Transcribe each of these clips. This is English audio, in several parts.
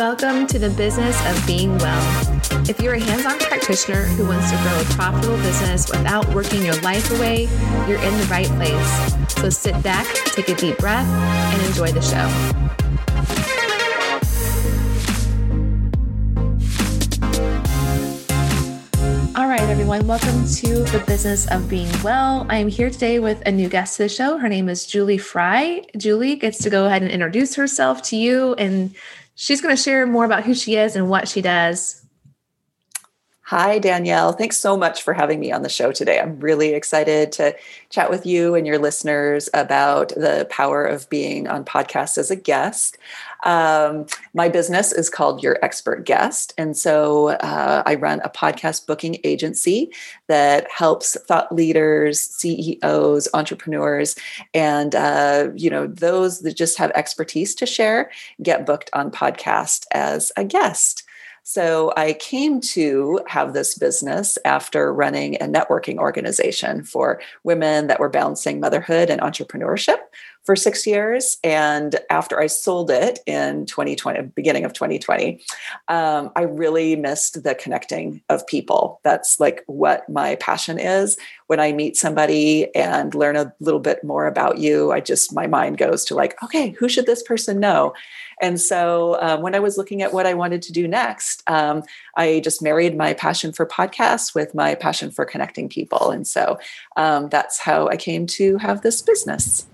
Welcome to the business of being well. If you're a hands on practitioner who wants to grow a profitable business without working your life away, you're in the right place. So sit back, take a deep breath, and enjoy the show. All right, everyone, welcome to the business of being well. I am here today with a new guest to the show. Her name is Julie Fry. Julie gets to go ahead and introduce herself to you, and she's going to share more about who she is and what she does. Hi, Danielle. Thanks so much for having me on the show today. I'm really excited to chat with you and your listeners about the power of being on podcasts as a guest. Um, my business is called Your Expert Guest. And so uh, I run a podcast booking agency that helps thought leaders, CEOs, entrepreneurs, and, uh, you know, those that just have expertise to share get booked on podcast as a guest. So I came to have this business after running a networking organization for women that were balancing motherhood and entrepreneurship for six years. And after I sold it in 2020, beginning of 2020, um, I really missed the connecting of people. That's like what my passion is. When I meet somebody and learn a little bit more about you, I just, my mind goes to like, okay, who should this person know? And so um, when I was looking at what I wanted to do next, um, I just married my passion for podcasts with my passion for connecting people. And so um, that's how I came to have this business.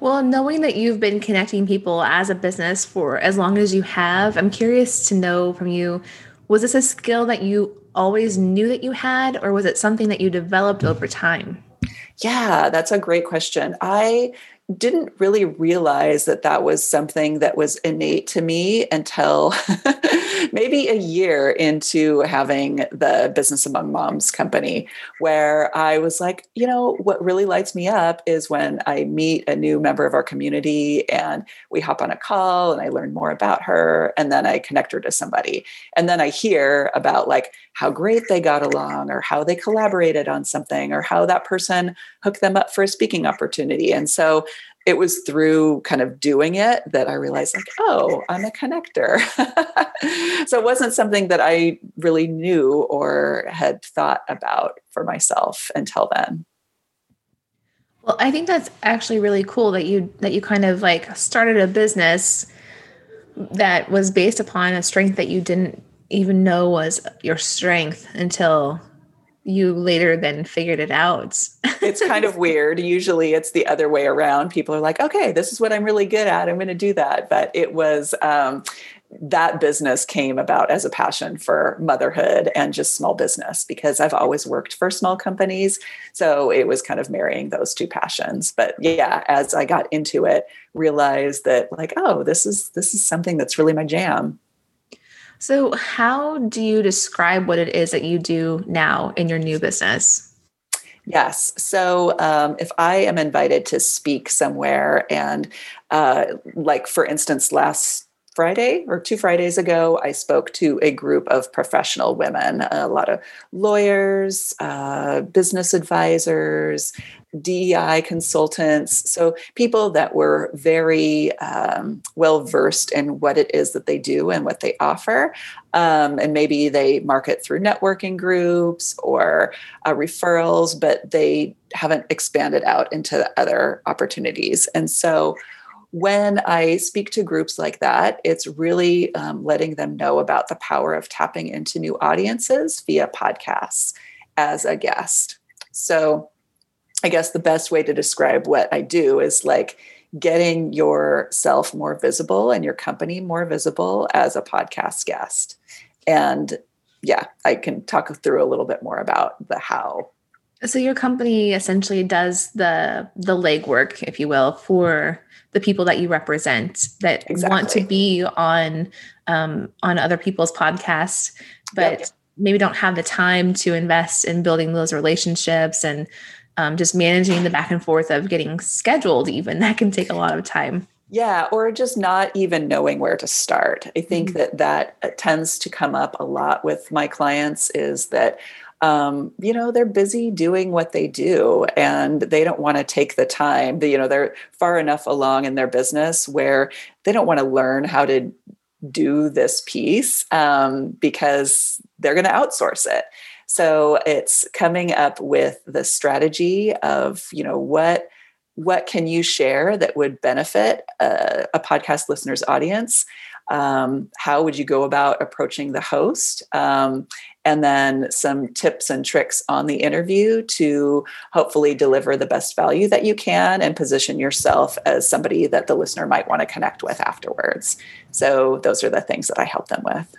Well, knowing that you've been connecting people as a business for as long as you have, I'm curious to know from you was this a skill that you always knew that you had, or was it something that you developed over time? Yeah, that's a great question. I didn't really realize that that was something that was innate to me until maybe a year into having the Business Among Moms company, where I was like, you know, what really lights me up is when I meet a new member of our community and we hop on a call and I learn more about her and then I connect her to somebody. And then I hear about like how great they got along or how they collaborated on something or how that person hooked them up for a speaking opportunity. And so it was through kind of doing it that I realized, like, oh, I'm a connector. so it wasn't something that I really knew or had thought about for myself until then. Well, I think that's actually really cool that you that you kind of like started a business that was based upon a strength that you didn't even know was your strength until you later then figured it out. it's kind of weird. Usually it's the other way around. People are like, okay, this is what I'm really good at. I'm going to do that. But it was, um, that business came about as a passion for motherhood and just small business because I've always worked for small companies. So it was kind of marrying those two passions. But yeah, as I got into it, realized that like, oh, this is this is something that's really my jam. So, how do you describe what it is that you do now in your new business? Yes. So, um, if I am invited to speak somewhere, and uh, like for instance, last Friday or two Fridays ago, I spoke to a group of professional women, a lot of lawyers, uh, business advisors, DEI consultants. So, people that were very um, well versed in what it is that they do and what they offer. Um, and maybe they market through networking groups or uh, referrals, but they haven't expanded out into other opportunities. And so, when I speak to groups like that, it's really um, letting them know about the power of tapping into new audiences via podcasts as a guest. So, I guess the best way to describe what I do is like getting yourself more visible and your company more visible as a podcast guest. And yeah, I can talk through a little bit more about the how. So your company essentially does the the legwork, if you will, for the people that you represent that exactly. want to be on um, on other people's podcasts, but yep. maybe don't have the time to invest in building those relationships and um, just managing the back and forth of getting scheduled. Even that can take a lot of time. Yeah, or just not even knowing where to start. I think mm-hmm. that that uh, tends to come up a lot with my clients. Is that um, you know they're busy doing what they do and they don't want to take the time you know they're far enough along in their business where they don't want to learn how to do this piece um, because they're going to outsource it. So it's coming up with the strategy of, you know, what what can you share that would benefit a, a podcast listener's audience? Um, how would you go about approaching the host? Um, and then some tips and tricks on the interview to hopefully deliver the best value that you can and position yourself as somebody that the listener might want to connect with afterwards. So, those are the things that I help them with.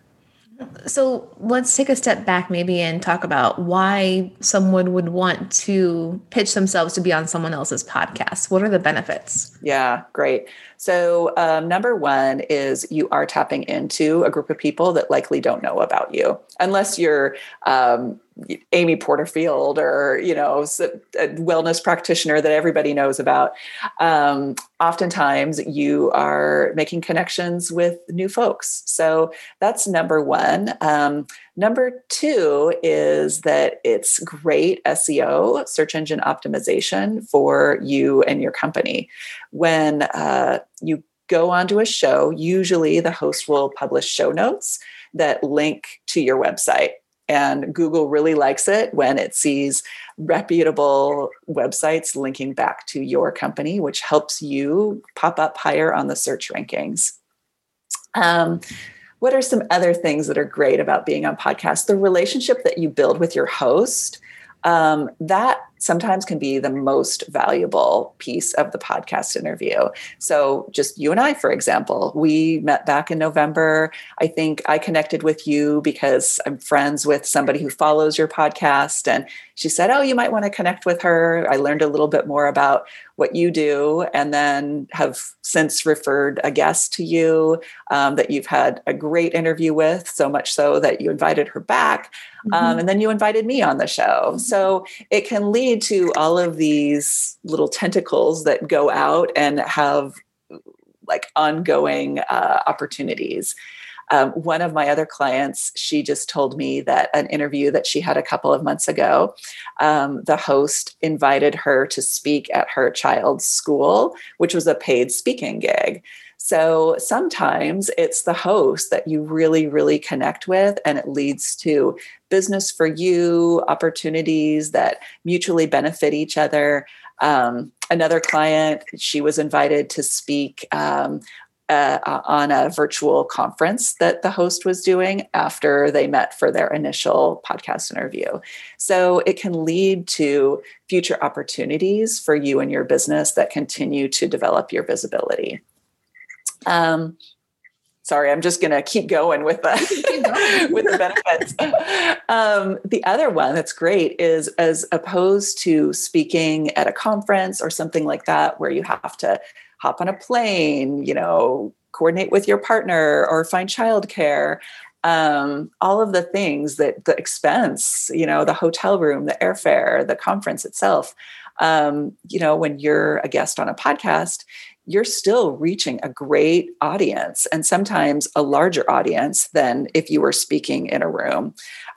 So let's take a step back maybe and talk about why someone would want to pitch themselves to be on someone else's podcast. What are the benefits? Yeah, great. So, um, number one is you are tapping into a group of people that likely don't know about you, unless you're um, Amy Porterfield or you know a wellness practitioner that everybody knows about. Um, oftentimes, you are making connections with new folks. So that's number one. Um, number two is that it's great SEO, search engine optimization for you and your company. When uh, you go onto a show, usually the host will publish show notes that link to your website. And Google really likes it when it sees reputable websites linking back to your company, which helps you pop up higher on the search rankings. Um, what are some other things that are great about being on podcasts? The relationship that you build with your host um, that sometimes can be the most valuable piece of the podcast interview. So, just you and I, for example, we met back in November. I think I connected with you because I'm friends with somebody who follows your podcast. And she said, Oh, you might want to connect with her. I learned a little bit more about what you do and then have since referred a guest to you um, that you've had a great interview with, so much so that you invited her back. Um, mm-hmm. Um, and then you invited me on the show. So it can lead to all of these little tentacles that go out and have like ongoing uh, opportunities. Um, one of my other clients, she just told me that an interview that she had a couple of months ago, um, the host invited her to speak at her child's school, which was a paid speaking gig. So sometimes it's the host that you really, really connect with, and it leads to business for you, opportunities that mutually benefit each other. Um, another client, she was invited to speak um, uh, on a virtual conference that the host was doing after they met for their initial podcast interview. So it can lead to future opportunities for you and your business that continue to develop your visibility. Um, sorry, I'm just going to keep going with the with the benefits. Um, the other one that's great is as opposed to speaking at a conference or something like that, where you have to hop on a plane, you know, coordinate with your partner or find childcare. Um, all of the things that the expense, you know, the hotel room, the airfare, the conference itself. Um, you know, when you're a guest on a podcast, you're still reaching a great audience and sometimes a larger audience than if you were speaking in a room.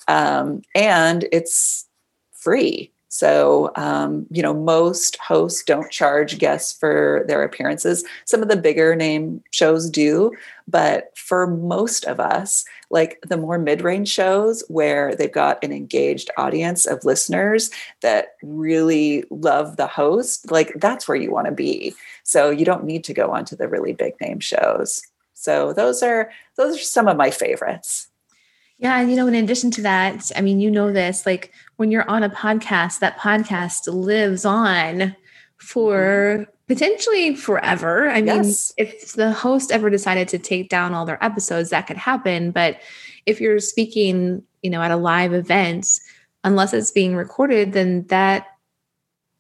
Um, and it's free. So, um, you know, most hosts don't charge guests for their appearances. Some of the bigger name shows do, but for most of us, like the more mid range shows where they've got an engaged audience of listeners that really love the host, like that's where you want to be. So, you don't need to go on to the really big name shows. So, those are those are some of my favorites. Yeah, you know, in addition to that, I mean, you know this, like when you're on a podcast, that podcast lives on for potentially forever. I mean, yes. if the host ever decided to take down all their episodes, that could happen. But if you're speaking, you know, at a live event, unless it's being recorded, then that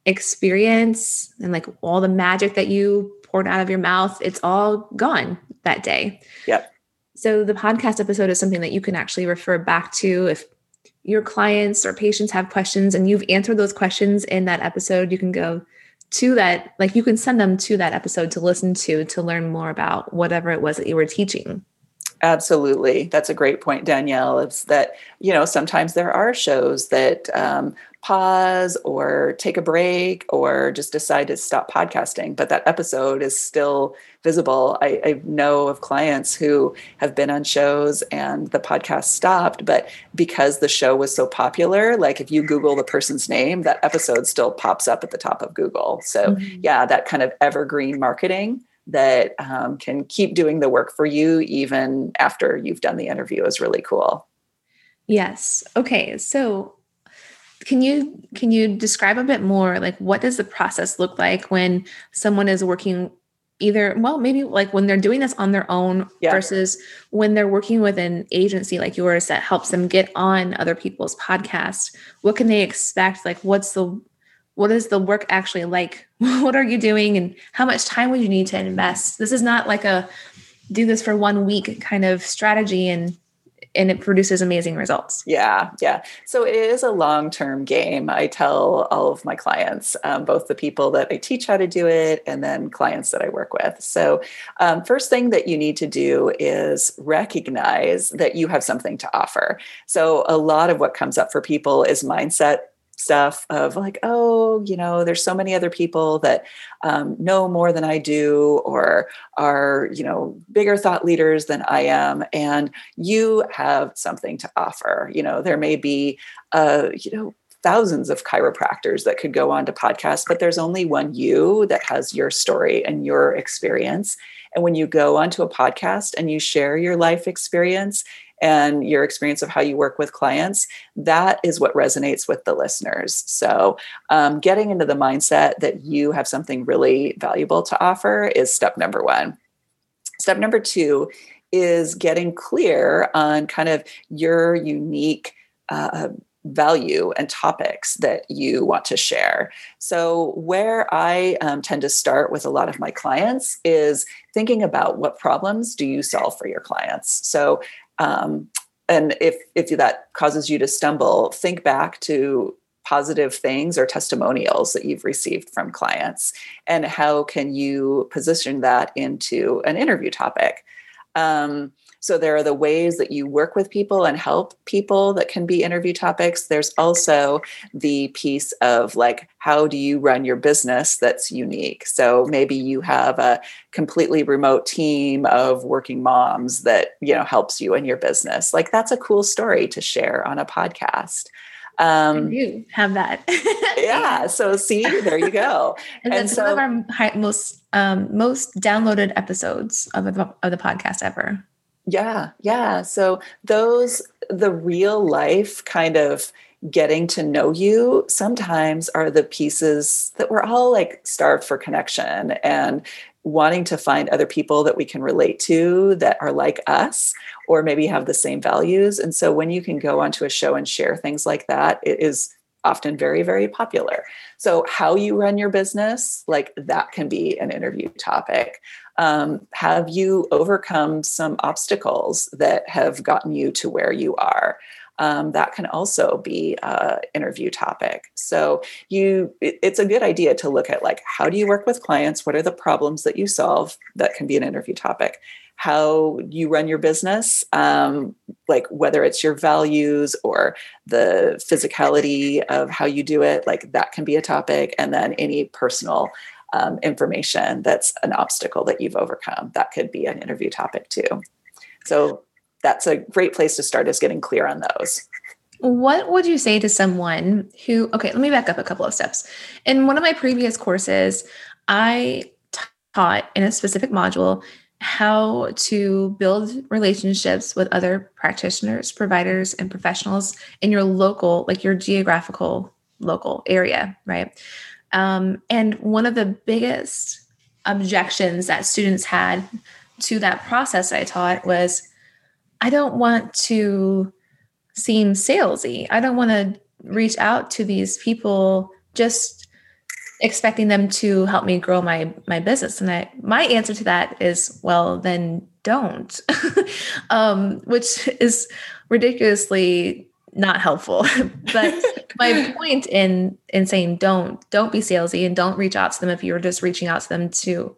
experience and like all the magic that you poured out of your mouth, it's all gone that day. Yep. So the podcast episode is something that you can actually refer back to if your clients or patients have questions and you've answered those questions in that episode, you can go to that, like you can send them to that episode to listen to to learn more about whatever it was that you were teaching. Absolutely. That's a great point, Danielle. It's that, you know, sometimes there are shows that um, pause or take a break or just decide to stop podcasting, but that episode is still visible. I, I know of clients who have been on shows and the podcast stopped, but because the show was so popular, like if you Google the person's name, that episode still pops up at the top of Google. So, mm-hmm. yeah, that kind of evergreen marketing that um, can keep doing the work for you even after you've done the interview is really cool. Yes. Okay. So can you can you describe a bit more like what does the process look like when someone is working either well maybe like when they're doing this on their own yeah. versus when they're working with an agency like yours that helps them get on other people's podcasts what can they expect like what's the what is the work actually like? what are you doing and how much time would you need to invest? This is not like a do this for one week kind of strategy and and it produces amazing results. Yeah, yeah. So it is a long term game. I tell all of my clients, um, both the people that I teach how to do it and then clients that I work with. So, um, first thing that you need to do is recognize that you have something to offer. So, a lot of what comes up for people is mindset stuff of like, oh, you know, there's so many other people that um, know more than I do or are, you know, bigger thought leaders than I am. And you have something to offer. You know, there may be, uh, you know, thousands of chiropractors that could go on to podcasts, but there's only one you that has your story and your experience. And when you go onto a podcast and you share your life experience and your experience of how you work with clients, that is what resonates with the listeners. So, um, getting into the mindset that you have something really valuable to offer is step number one. Step number two is getting clear on kind of your unique. Uh, value and topics that you want to share. So, where I um, tend to start with a lot of my clients is thinking about what problems do you solve for your clients. So, um, and if if that causes you to stumble, think back to positive things or testimonials that you've received from clients and how can you position that into an interview topic? Um, so there are the ways that you work with people and help people that can be interview topics. There's also the piece of like, how do you run your business that's unique? So maybe you have a completely remote team of working moms that, you know, helps you in your business. Like that's a cool story to share on a podcast. Um, you have that. yeah. So see, there you go. and, and so, one of our high, most um, most downloaded episodes of, of the podcast ever. Yeah, yeah. So those, the real life kind of getting to know you sometimes are the pieces that we're all like starved for connection and wanting to find other people that we can relate to that are like us or maybe have the same values. And so when you can go onto a show and share things like that, it is often very, very popular. So, how you run your business, like that can be an interview topic. Um, have you overcome some obstacles that have gotten you to where you are? Um, that can also be an interview topic. So you, it, it's a good idea to look at like how do you work with clients? What are the problems that you solve? That can be an interview topic how you run your business, um, like whether it's your values or the physicality of how you do it, like that can be a topic. And then any personal um, information that's an obstacle that you've overcome, that could be an interview topic too. So that's a great place to start is getting clear on those. What would you say to someone who, okay, let me back up a couple of steps. In one of my previous courses, I taught in a specific module how to build relationships with other practitioners, providers, and professionals in your local, like your geographical local area, right? Um, and one of the biggest objections that students had to that process I taught was I don't want to seem salesy. I don't want to reach out to these people just expecting them to help me grow my my business. And I, my answer to that is well then don't um, which is ridiculously not helpful. But my point in in saying don't don't be salesy and don't reach out to them if you're just reaching out to them to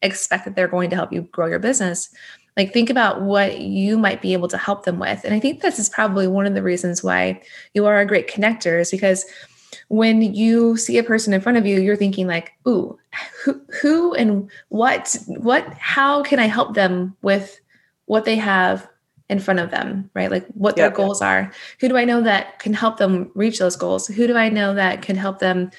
expect that they're going to help you grow your business. Like think about what you might be able to help them with. And i think this is probably one of the reasons why you are a great connector is because when you see a person in front of you you're thinking like ooh who, who and what what how can i help them with what they have in front of them right like what their goals are who do i know that can help them reach those goals who do i know that can help them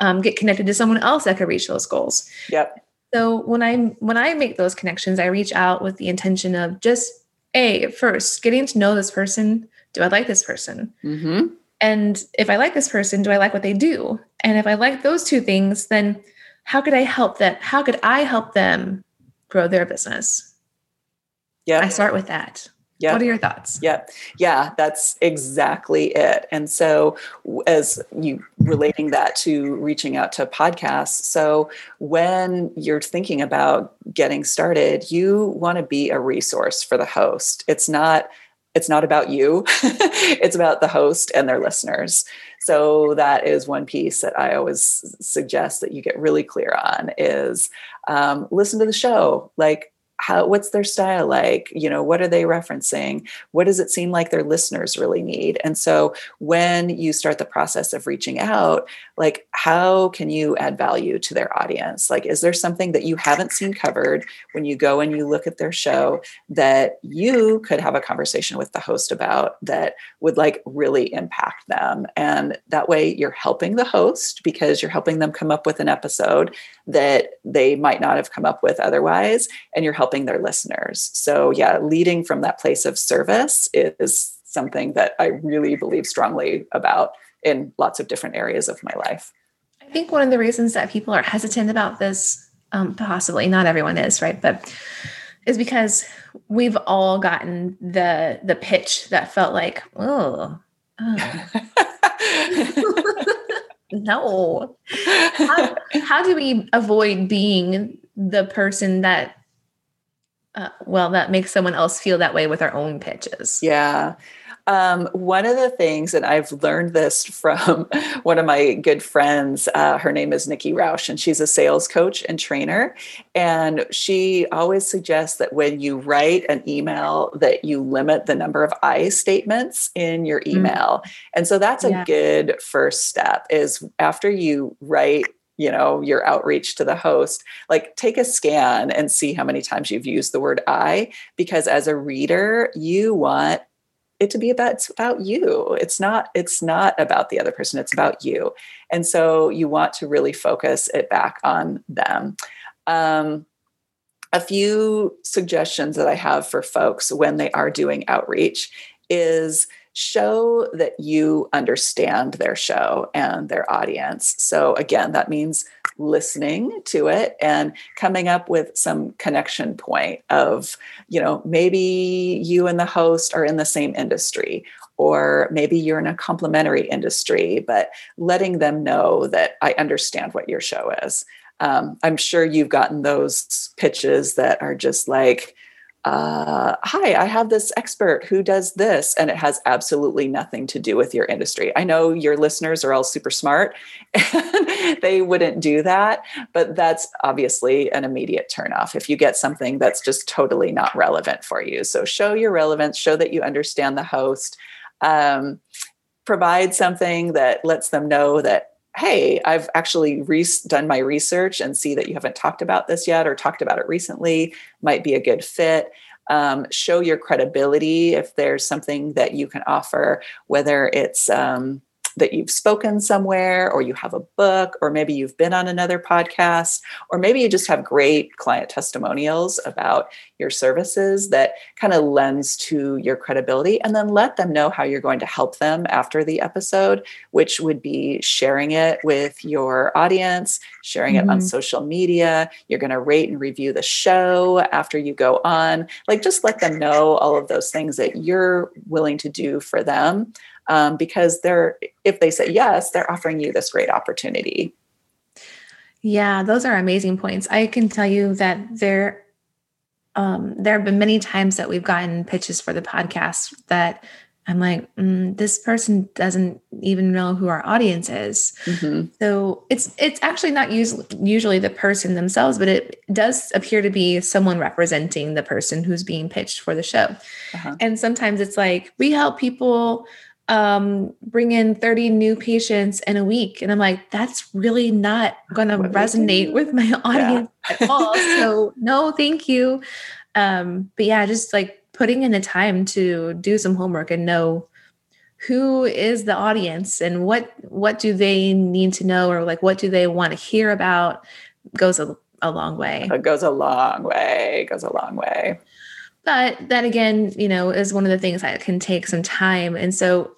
um, get connected to someone else that could reach those goals yep so when I when I make those connections, I reach out with the intention of just a first getting to know this person. Do I like this person? Mm-hmm. And if I like this person, do I like what they do? And if I like those two things, then how could I help them? How could I help them grow their business? Yeah, I start with that. Yeah. What are your thoughts? Yeah. Yeah, that's exactly it. And so as you relating that to reaching out to podcasts, so when you're thinking about getting started, you want to be a resource for the host. It's not it's not about you. it's about the host and their listeners. So that is one piece that I always suggest that you get really clear on is um, listen to the show. Like how what's their style like? You know what are they referencing? What does it seem like their listeners really need? And so when you start the process of reaching out like how can you add value to their audience? Like is there something that you haven't seen covered when you go and you look at their show that you could have a conversation with the host about that would like really impact them? And that way you're helping the host because you're helping them come up with an episode that they might not have come up with otherwise and you're helping their listeners. So yeah leading from that place of service is something that i really believe strongly about in lots of different areas of my life. I think one of the reasons that people are hesitant about this um, possibly not everyone is right but is because we've all gotten the the pitch that felt like oh, oh. no. How, how, do we avoid being the person that uh, well that makes someone else feel that way with our own pitches yeah um, one of the things, and I've learned this from one of my good friends, uh, her name is Nikki Rausch, and she's a sales coach and trainer. And she always suggests that when you write an email, that you limit the number of I statements in your mm. email. Mm. And so that's a yeah. good first step is after you write you know your outreach to the host like take a scan and see how many times you've used the word i because as a reader you want it to be about it's about you. It's not it's not about the other person it's about you. And so you want to really focus it back on them. Um, a few suggestions that i have for folks when they are doing outreach is show that you understand their show and their audience. So again that means listening to it and coming up with some connection point of you know maybe you and the host are in the same industry or maybe you're in a complementary industry but letting them know that i understand what your show is. Um, i'm sure you've gotten those pitches that are just like uh, hi, I have this expert who does this, and it has absolutely nothing to do with your industry. I know your listeners are all super smart and they wouldn't do that, but that's obviously an immediate turnoff if you get something that's just totally not relevant for you. So show your relevance, show that you understand the host, um, provide something that lets them know that hey, I've actually re- done my research and see that you haven't talked about this yet or talked about it recently, might be a good fit. Um, show your credibility if there's something that you can offer, whether it's um, that you've spoken somewhere or you have a book or maybe you've been on another podcast or maybe you just have great client testimonials about your services that kind of lends to your credibility and then let them know how you're going to help them after the episode which would be sharing it with your audience sharing mm-hmm. it on mm-hmm. social media you're going to rate and review the show after you go on like just let them know all of those things that you're willing to do for them um, because they're if they say yes they're offering you this great opportunity yeah those are amazing points i can tell you that there um, there have been many times that we've gotten pitches for the podcast that I'm like, mm, this person doesn't even know who our audience is. Mm-hmm. So it's it's actually not usually usually the person themselves, but it does appear to be someone representing the person who's being pitched for the show. Uh-huh. And sometimes it's like we help people um, bring in 30 new patients in a week. And I'm like, that's really not going to resonate with my audience yeah. at all. So, no, thank you. Um, but yeah, just like putting in the time to do some homework and know who is the audience and what what do they need to know or like what do they want to hear about goes a, a long way it goes a long way it goes a long way but that again you know is one of the things that can take some time and so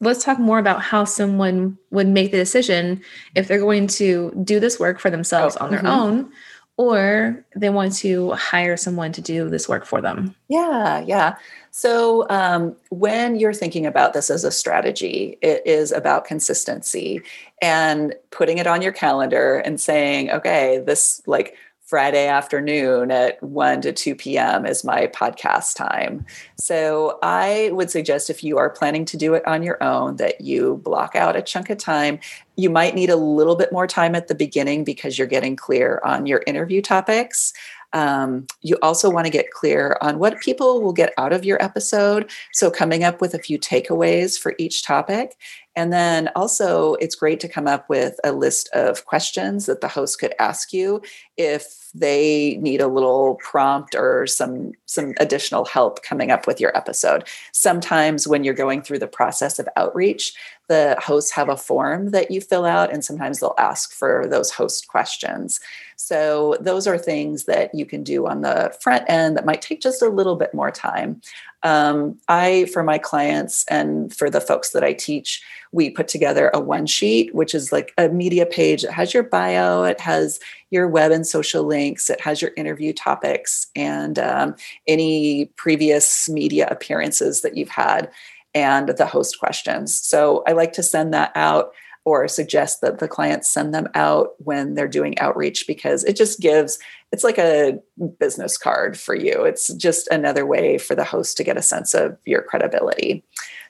let's talk more about how someone would make the decision if they're going to do this work for themselves oh, on their mm-hmm. own or they want to hire someone to do this work for them. Yeah, yeah. So um, when you're thinking about this as a strategy, it is about consistency and putting it on your calendar and saying, okay, this like Friday afternoon at 1 to 2 p.m. is my podcast time. So I would suggest if you are planning to do it on your own, that you block out a chunk of time. You might need a little bit more time at the beginning because you're getting clear on your interview topics. Um, you also want to get clear on what people will get out of your episode. So, coming up with a few takeaways for each topic. And then also, it's great to come up with a list of questions that the host could ask you if they need a little prompt or some some additional help coming up with your episode. Sometimes when you're going through the process of outreach, the hosts have a form that you fill out and sometimes they'll ask for those host questions. So those are things that you can do on the front end that might take just a little bit more time. Um, I, for my clients and for the folks that I teach, we put together a one sheet, which is like a media page that has your bio, it has your web and social links, it has your interview topics, and um, any previous media appearances that you've had, and the host questions. So I like to send that out or suggest that the clients send them out when they're doing outreach because it just gives it's like a business card for you it's just another way for the host to get a sense of your credibility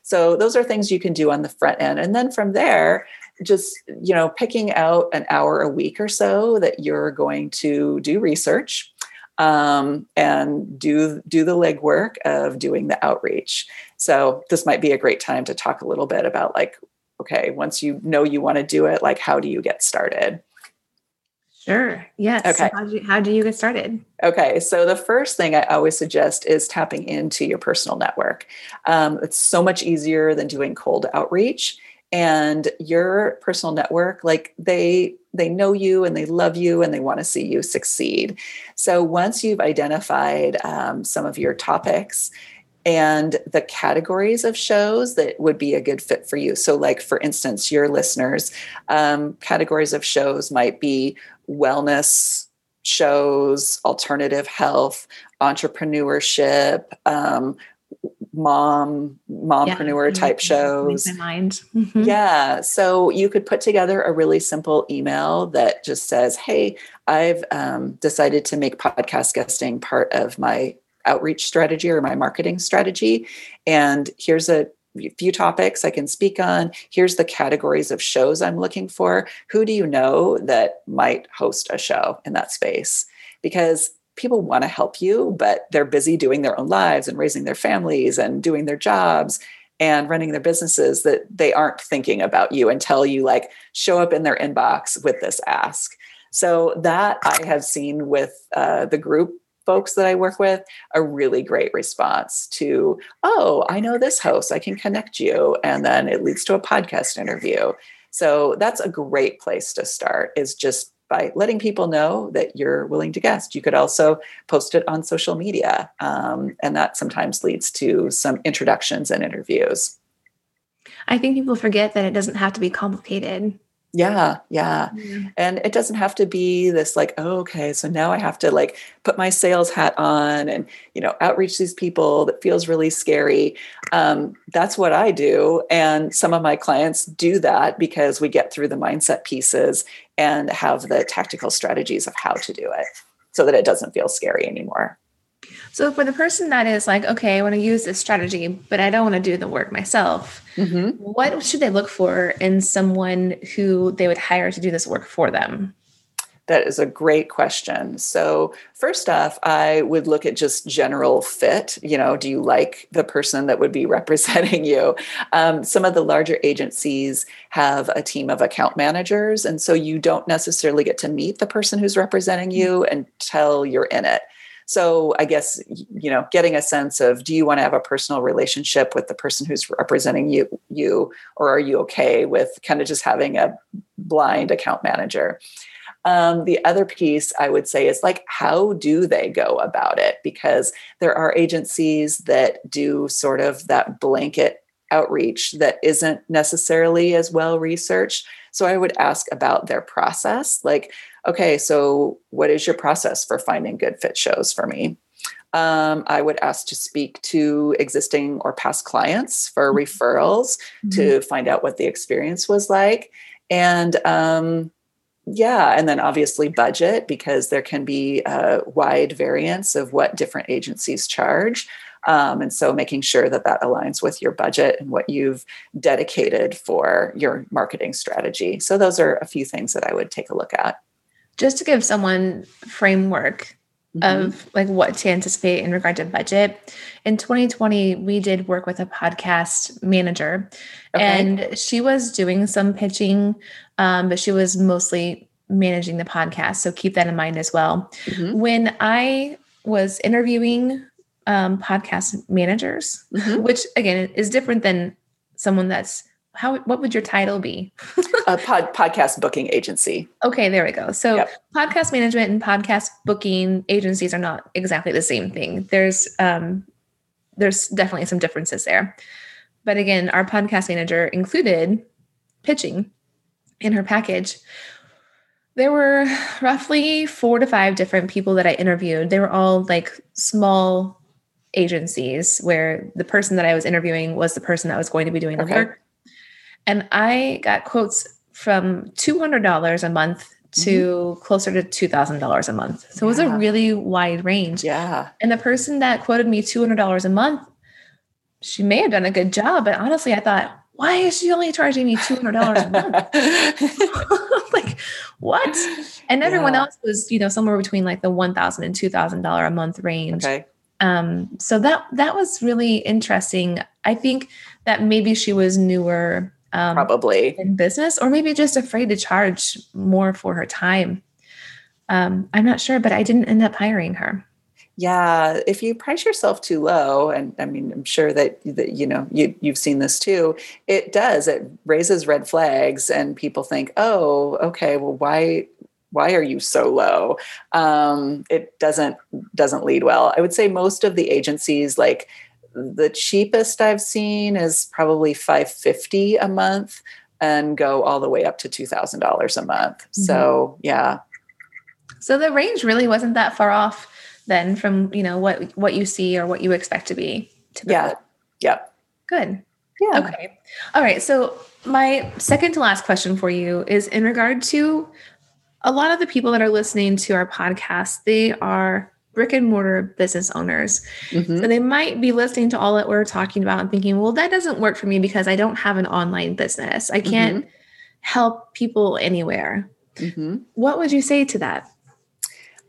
so those are things you can do on the front end and then from there just you know picking out an hour a week or so that you're going to do research um, and do do the legwork of doing the outreach so this might be a great time to talk a little bit about like okay, once you know you want to do it, like how do you get started? Sure. Yes. Okay. So how, do you, how do you get started? Okay. So the first thing I always suggest is tapping into your personal network. Um, it's so much easier than doing cold outreach. And your personal network, like they they know you and they love you and they want to see you succeed. So once you've identified um, some of your topics and the categories of shows that would be a good fit for you. So, like for instance, your listeners, um, categories of shows might be wellness shows, alternative health, entrepreneurship, um, mom mompreneur yeah, type shows mind. Mm-hmm. yeah so you could put together a really simple email that just says hey i've um, decided to make podcast guesting part of my outreach strategy or my marketing strategy. And here's a few topics I can speak on. Here's the categories of shows I'm looking for. Who do you know that might host a show in that space? Because people want to help you, but they're busy doing their own lives and raising their families and doing their jobs and running their businesses that they aren't thinking about you until you like show up in their inbox with this ask. So that I have seen with uh, the group folks that I work with a really great response to, oh, I know this host, I can connect you. And then it leads to a podcast interview. So that's a great place to start, is just by letting people know that you're willing to guest. You could also post it on social media. Um, and that sometimes leads to some introductions and interviews. I think people forget that it doesn't have to be complicated. Yeah, yeah. Mm-hmm. And it doesn't have to be this like, oh, okay, so now I have to like put my sales hat on and, you know, outreach these people that feels really scary. Um, that's what I do. And some of my clients do that because we get through the mindset pieces and have the tactical strategies of how to do it so that it doesn't feel scary anymore. So for the person that is like, okay, I want to use this strategy, but I don't want to do the work myself, mm-hmm. what should they look for in someone who they would hire to do this work for them? That is a great question. So, first off, I would look at just general fit. You know, do you like the person that would be representing you? Um, some of the larger agencies have a team of account managers. And so you don't necessarily get to meet the person who's representing you until you're in it. So I guess you know, getting a sense of do you want to have a personal relationship with the person who's representing you, you, or are you okay with kind of just having a blind account manager? Um, the other piece I would say is like, how do they go about it? Because there are agencies that do sort of that blanket outreach that isn't necessarily as well researched. So I would ask about their process. Like, okay, so what is your process for finding good fit shows for me? Um, I would ask to speak to existing or past clients for mm-hmm. referrals mm-hmm. to find out what the experience was like. And um, yeah, and then obviously budget because there can be a wide variance of what different agencies charge. Um, and so making sure that that aligns with your budget and what you've dedicated for your marketing strategy. So those are a few things that I would take a look at. Just to give someone framework mm-hmm. of like what to anticipate in regard to budget. In 2020, we did work with a podcast manager okay. and she was doing some pitching, um, but she was mostly managing the podcast. So keep that in mind as well. Mm-hmm. When I was interviewing um, podcast managers, mm-hmm. which again is different than someone that's how what would your title be? a pod, podcast booking agency. Okay, there we go. So yep. podcast management and podcast booking agencies are not exactly the same thing. There's um there's definitely some differences there. But again, our podcast manager included pitching in her package. There were roughly four to five different people that I interviewed. They were all like small agencies where the person that I was interviewing was the person that was going to be doing the okay. work. And I got quotes from $200 a month to mm-hmm. closer to $2,000 a month. So yeah. it was a really wide range. Yeah. And the person that quoted me $200 a month, she may have done a good job, but honestly, I thought, why is she only charging me $200 a month? like, what? And everyone yeah. else was, you know, somewhere between like the $1,000 and $2,000 a month range. Okay. Um, so that that was really interesting. I think that maybe she was newer um, probably in business, or maybe just afraid to charge more for her time. Um, I'm not sure, but I didn't end up hiring her. Yeah, if you price yourself too low, and I mean, I'm sure that, that you know you you've seen this too. It does. It raises red flags, and people think, "Oh, okay, well, why why are you so low um, it doesn't doesn't lead well i would say most of the agencies like the cheapest i've seen is probably 550 a month and go all the way up to $2000 a month. Mm-hmm. so yeah. So the range really wasn't that far off then from you know what what you see or what you expect to be typical. yeah. Yeah good. Yeah. Okay. All right. So my second to last question for you is in regard to a lot of the people that are listening to our podcast, they are brick and mortar business owners. Mm-hmm. So they might be listening to all that we're talking about and thinking, well, that doesn't work for me because I don't have an online business. I can't mm-hmm. help people anywhere. Mm-hmm. What would you say to that?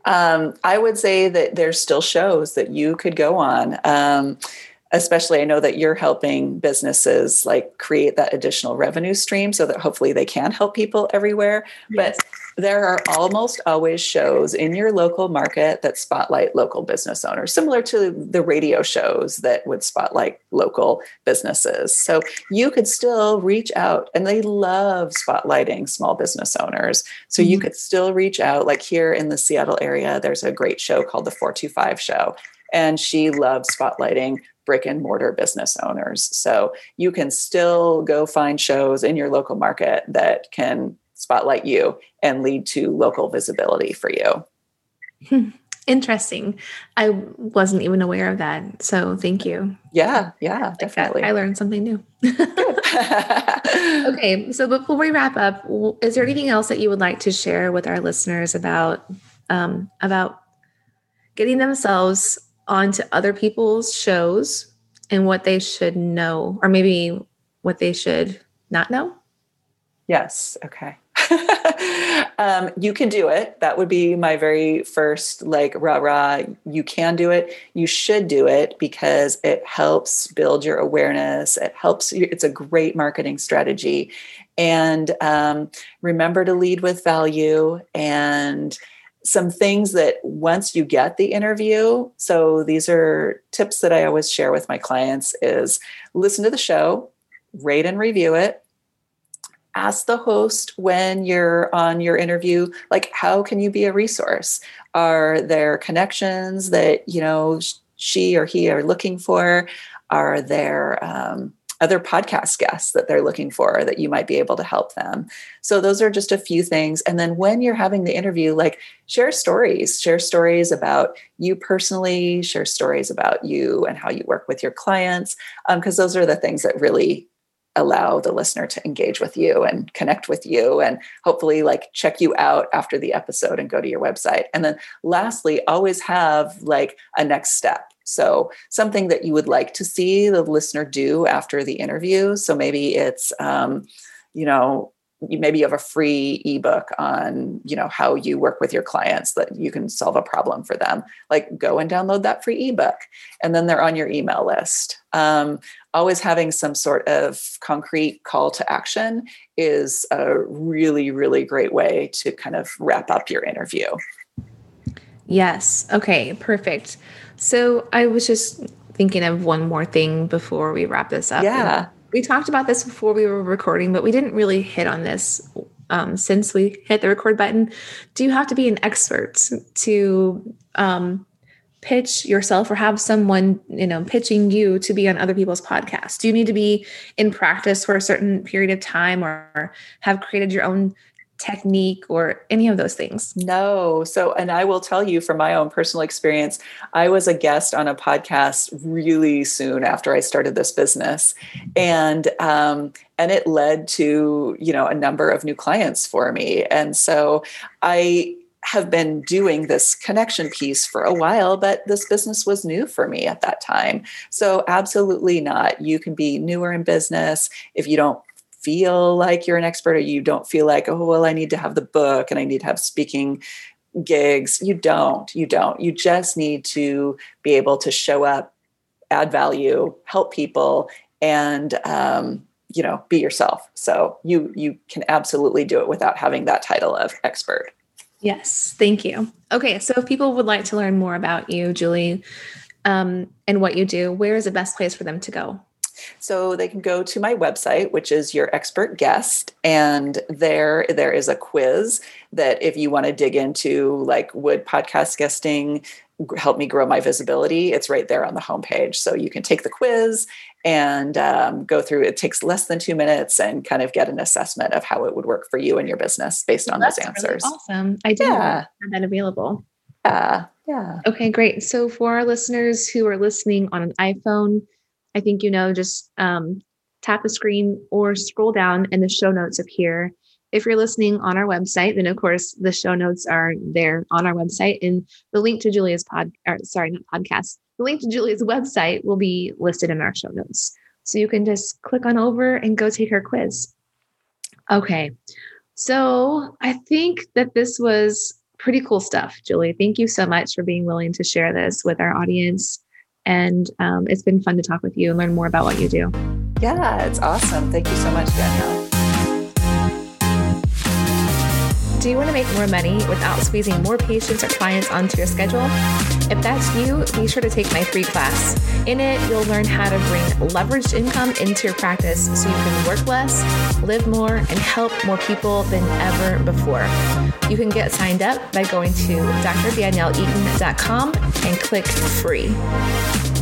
Um, I would say that there's still shows that you could go on. Um, especially i know that you're helping businesses like create that additional revenue stream so that hopefully they can help people everywhere yes. but there are almost always shows in your local market that spotlight local business owners, similar to the radio shows that would spotlight local businesses. So you could still reach out, and they love spotlighting small business owners. So mm-hmm. you could still reach out, like here in the Seattle area, there's a great show called the 425 Show, and she loves spotlighting brick and mortar business owners. So you can still go find shows in your local market that can spotlight you and lead to local visibility for you. Interesting. I wasn't even aware of that. So thank you. Yeah, yeah, definitely. I learned something new. okay, so before we wrap up, is there anything else that you would like to share with our listeners about um, about getting themselves onto other people's shows and what they should know, or maybe what they should not know? Yes. Okay. um, you can do it. That would be my very first, like, rah rah. You can do it. You should do it because it helps build your awareness. It helps you. It's a great marketing strategy. And um, remember to lead with value and some things that once you get the interview so these are tips that i always share with my clients is listen to the show rate and review it ask the host when you're on your interview like how can you be a resource? Are there connections that you know she or he are looking for? Are there um, other podcast guests that they're looking for that you might be able to help them. So those are just a few things. And then when you're having the interview like share stories. Share stories about you personally. Share stories about you and how you work with your clients because um, those are the things that really allow the listener to engage with you and connect with you and hopefully like check you out after the episode and go to your website. And then lastly always have like a next step so something that you would like to see the listener do after the interview. So maybe it's um, you know you maybe you have a free ebook on you know how you work with your clients that you can solve a problem for them. Like go and download that free ebook and then they're on your email list. Um, always having some sort of concrete call to action is a really really great way to kind of wrap up your interview. Yes. Okay perfect so i was just thinking of one more thing before we wrap this up yeah we talked about this before we were recording, but we didn't really hit on this um, since we hit the record button. Do you have to be an expert to um, pitch yourself or have someone, you know, pitching you to be on other people's podcasts? Do you need to be in practice for a certain period of time or have created your own technique or any of those things? No. So, and I will tell you from my own personal experience, I was a guest on a podcast really soon after I started this business, and um, and it led to you know a number of new clients for me, and so I have been doing this connection piece for a while, but this business was new for me at that time. So, absolutely not. You can be newer in business. If you don't feel like you're an expert or you don't feel like, oh, well, I need to have the book and I need to have speaking gigs. You don't. You don't. You just need to be able to show up, add value, help people, and um, you know, be yourself. So you you can absolutely do it without having that title of expert. Yes, thank you. Okay, so if people would like to learn more about you, Julie, um, and what you do, where is the best place for them to go? So they can go to my website, which is your expert guest, and there there is a quiz that if you want to dig into like would podcast guesting help me grow my visibility, it's right there on the homepage. So you can take the quiz and um, go through. It takes less than two minutes and kind of get an assessment of how it would work for you and your business based on those answers. Really awesome! I do yeah. have that available. Yeah, yeah. Okay, great. So for our listeners who are listening on an iPhone I think you know, just um, tap the screen or scroll down and the show notes appear. If you're listening on our website, then of course the show notes are there on our website, and the link to Julia's pod, or sorry, not podcast, the link to Julia's website will be listed in our show notes. So you can just click on over and go take her quiz. Okay, so I think that this was pretty cool stuff, Julie. Thank you so much for being willing to share this with our audience. And um, it's been fun to talk with you and learn more about what you do. Yeah, it's awesome. Thank you so much, Danielle. Do you want to make more money without squeezing more patients or clients onto your schedule? If that's you, be sure to take my free class. In it, you'll learn how to bring leveraged income into your practice so you can work less, live more, and help more people than ever before. You can get signed up by going to drdanielleeaton.com and click free.